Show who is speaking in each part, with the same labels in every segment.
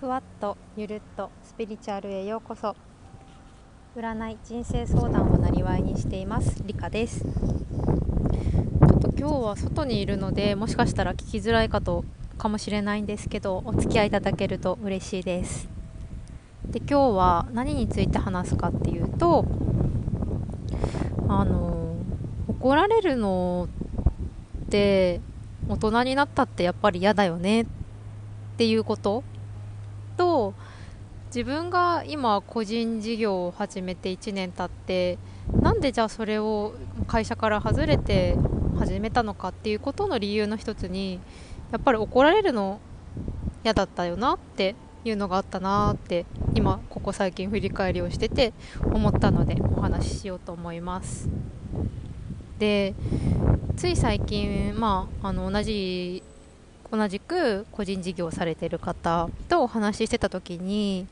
Speaker 1: ふわっとゆるっとスピリチュアルへようこそ。占い人生相談をなりわいにしています。リカです。ちょっと今日は外にいるのでもしかしたら聞きづらいかとかもしれないんですけどお付き合いいただけると嬉しいです。で今日は何について話すかっていうとあの怒られるのって大人になったってやっぱり嫌だよねっていうことと自分が今個人事業を始めて1年経ってなんでじゃあそれを会社から外れて始めたのかっていうことの理由の一つにやっぱり怒られるの嫌だったよなっていうのがあったなって今ここ最近振り返りをしてて思ったのでお話ししようと思います。でつい最近、まあ、あの同じ同じく個人事業をされてる方とお話ししてた時に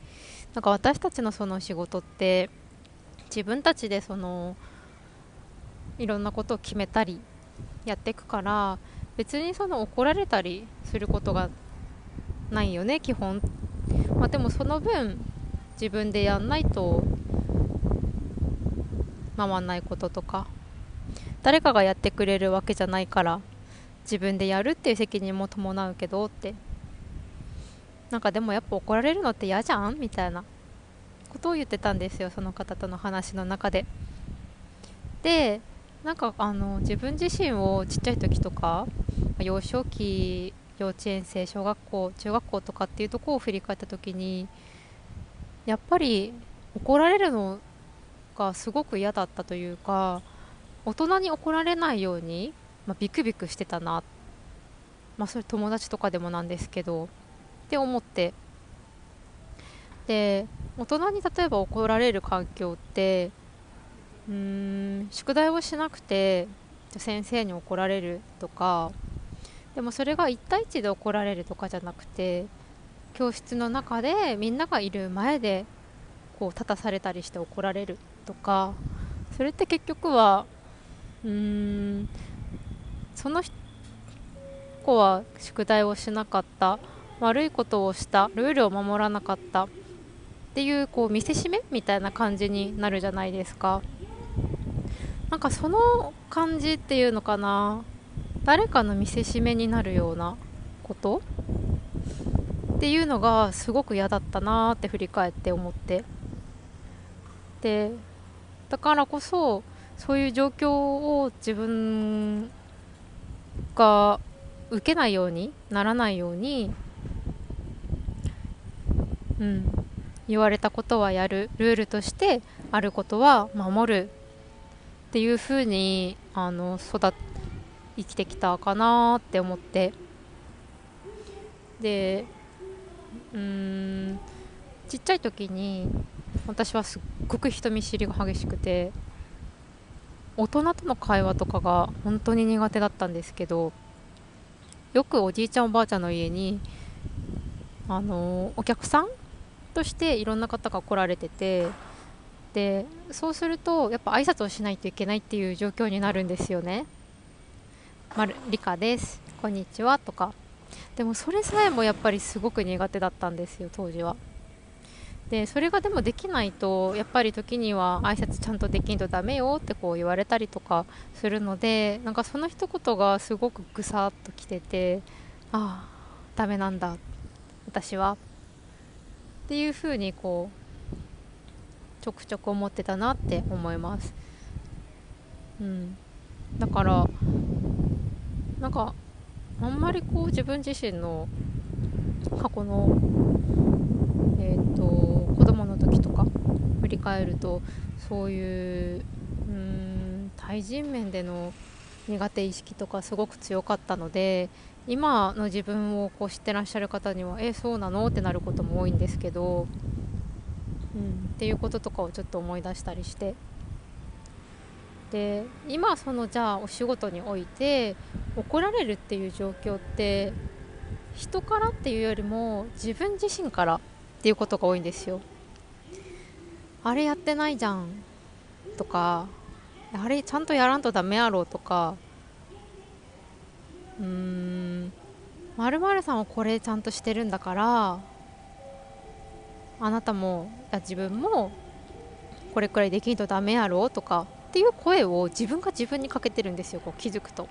Speaker 1: なんか私たちのその仕事って自分たちでそのいろんなことを決めたりやっていくから別にその怒られたりすることがないよね基本、まあ、でもその分自分でやんないと回んないこととか誰かがやってくれるわけじゃないから自分でやるっていう責任も伴うけどって。なんかでもやっぱ怒られるのって嫌じゃんみたいなことを言ってたんですよその方との話の中で。でなんかあの自分自身をちっちゃい時とか幼少期幼稚園生小学校中学校とかっていうとこを振り返った時にやっぱり怒られるのがすごく嫌だったというか大人に怒られないようにまあ、ビクビクしてたな、まあ、それ友達とかでもなんですけどって思って。で大人に例えば怒られる環境ってうーん宿題をしなくて先生に怒られるとかでもそれが1対1で怒られるとかじゃなくて教室の中でみんながいる前でこう立たされたりして怒られるとかそれって結局はうーんその子は宿題をしなかった。悪いことをした。ルールを守らなかった。っていうこう見せしめみたいな感じになるじゃないですか。なんかその感じっていうのかな。誰かの見せしめになるようなこと？っていうのがすごく嫌だったなって振り返って思って。でだからこそそういう状況を自分が受けないようにならないように、うん、言われたことはやる。ルールとしてあることは守るっていうふうにあの育生きてきたかなって思って。でうんちっちゃい時に私はすっごく人見知りが激しくて。大人との会話とかが本当に苦手だったんですけどよくおじいちゃんおばあちゃんの家にあのお客さんとしていろんな方が来られててでそうするとやっぱ挨拶をしないといけないっていう状況になるんですよね。まる理科ですこんにちはとかでもそれさえもやっぱりすごく苦手だったんですよ当時は。でそれがでもできないとやっぱり時には挨拶ちゃんとできんとダメよってこう言われたりとかするのでなんかその一言がすごくぐさっときててああダメなんだ私はっていうふうにこうちょくちょく思ってたなって思います。うん、だからなんかあんまりこう自分自身の過去のえっ、ー、と振り返るとそういううん対人面での苦手意識とかすごく強かったので今の自分をこう知ってらっしゃる方にはえそうなの？ってなることも多いんですけど、うん、っていうこととかをちょっと思い出したりしてで今そのじゃあお仕事において怒られるっていう状況って人からっていうよりも自分自身からっていうことが多いんですよ。あれやってないじゃんとかあれちゃんとやらんとダメやろとかうーんまるさんはこれちゃんとしてるんだからあなたも自分もこれくらいできんとダメやろとかっていう声を自分が自分にかけてるんですよこう気づくと。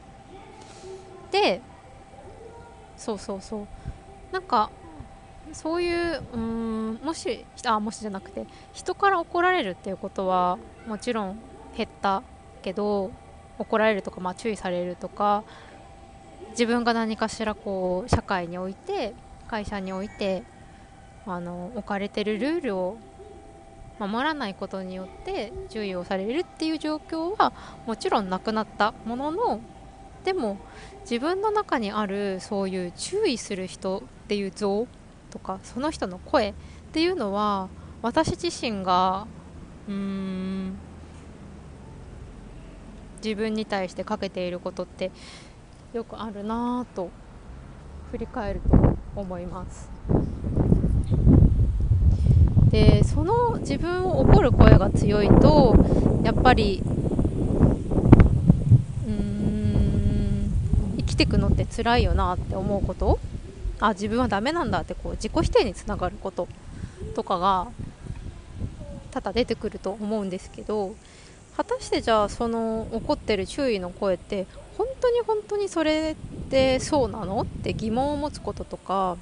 Speaker 1: でそうそうそうなんかそういううんもしあもしじゃなくて人から怒られるっていうことはもちろん減ったけど怒られるとか、まあ、注意されるとか自分が何かしらこう社会において会社においてあの置かれてるルールを守らないことによって注意をされるっていう状況はもちろんなくなったもののでも自分の中にあるそういう注意する人っていう像とかその人の声っていうのは私自身がうーん自分に対してかけていることってよくあるなぁと振り返ると思います。でその自分を怒る声が強いとやっぱりうーん生きていくのって辛いよなって思うことあ自分はダメなんだってこう自己否定につながることとかが多々出てくると思うんですけど果たしてじゃあその怒ってる注意の声って本当に本当にそれってそうなのって疑問を持つこととか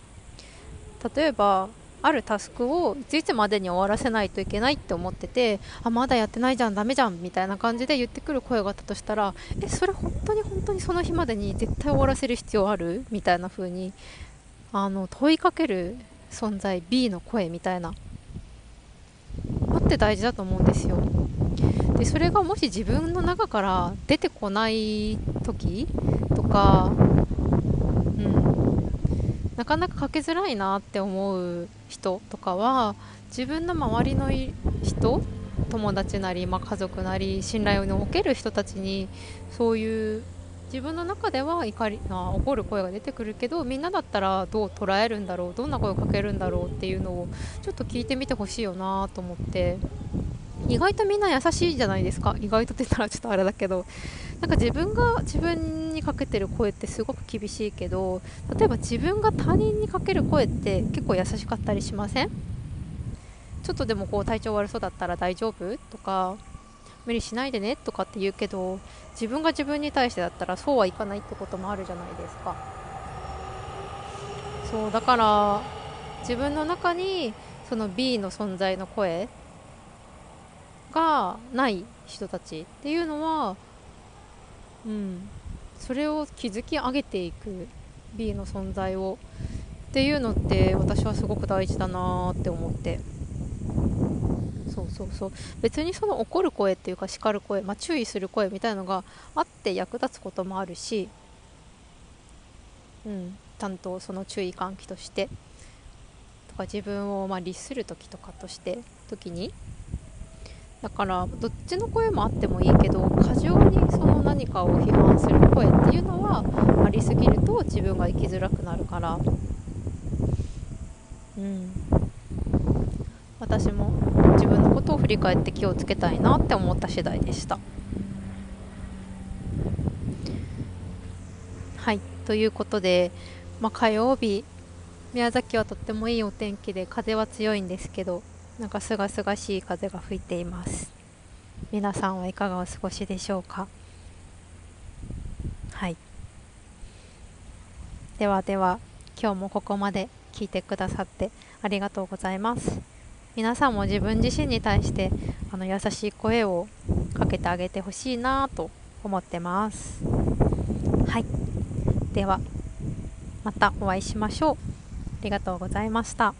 Speaker 1: 例えばあるタスクをいついつまでに終わらせないといけないって思っててあまだやってないじゃんダメじゃんみたいな感じで言ってくる声があったとしたらえそれ本当に本当にその日までに絶対終わらせる必要あるみたいな風にあの問いかける存在 B の声みたいな。のって大事だと思うんですよ。でそれがもし自分の中から出てこない時とか、うん、なかなかかけづらいなって思う人とかは自分の周りの人友達なり、まあ、家族なり信頼をおける人たちにそういう自分の中では怒りあ怒る声が出てくるけどみんなだったらどう捉えるんだろうどんな声をかけるんだろうっていうのをちょっと聞いてみてほしいよなと思って。意外とみんな優しいじゃないですか。意外とって言ったらちょっとあれだけど。なんか自分が自分にかけてる声ってすごく厳しいけど例えば自分が他人にかける声って結構優しかったりしません？ちょっとでもこう体調悪そうだったら大丈夫？とか無理しないでねとかって言うけど自分が自分に対してだったらそうはいかないってこともあるじゃないですか。そうだから自分の中にその B の存在の声がない人たちっていうのは、うん、それを築き上げていく B の存在をっていうのって私はすごく大事だなって思って。そうそうそう。別にその怒る声っていうか叱る声、まあ、注意する声みたいのがあって役立つこともあるし、うん、ちゃんとその注意喚起として。とか自分をま律する時とかとして時に。だからどっちの声もあってもいいけど過剰にその何かを批判する声っていうのはありすぎると自分が生きづらくなるから。うん。私も自分のことを振り返って気をつけたいなって思った次第でした。はい。ということで、まあ、火曜日宮崎はとってもいいお天気で風は強いんですけどなんかすがすがしい風が吹いています。皆さんはいかがお過ごしでしょうか？はい。ではでは今日もここまで聞いてくださってありがとうございます。皆さんも自分自身に対してあの優しい声をかけてあげてほしいなと思ってます。はい。ではまたお会いしましょう。ありがとうございました。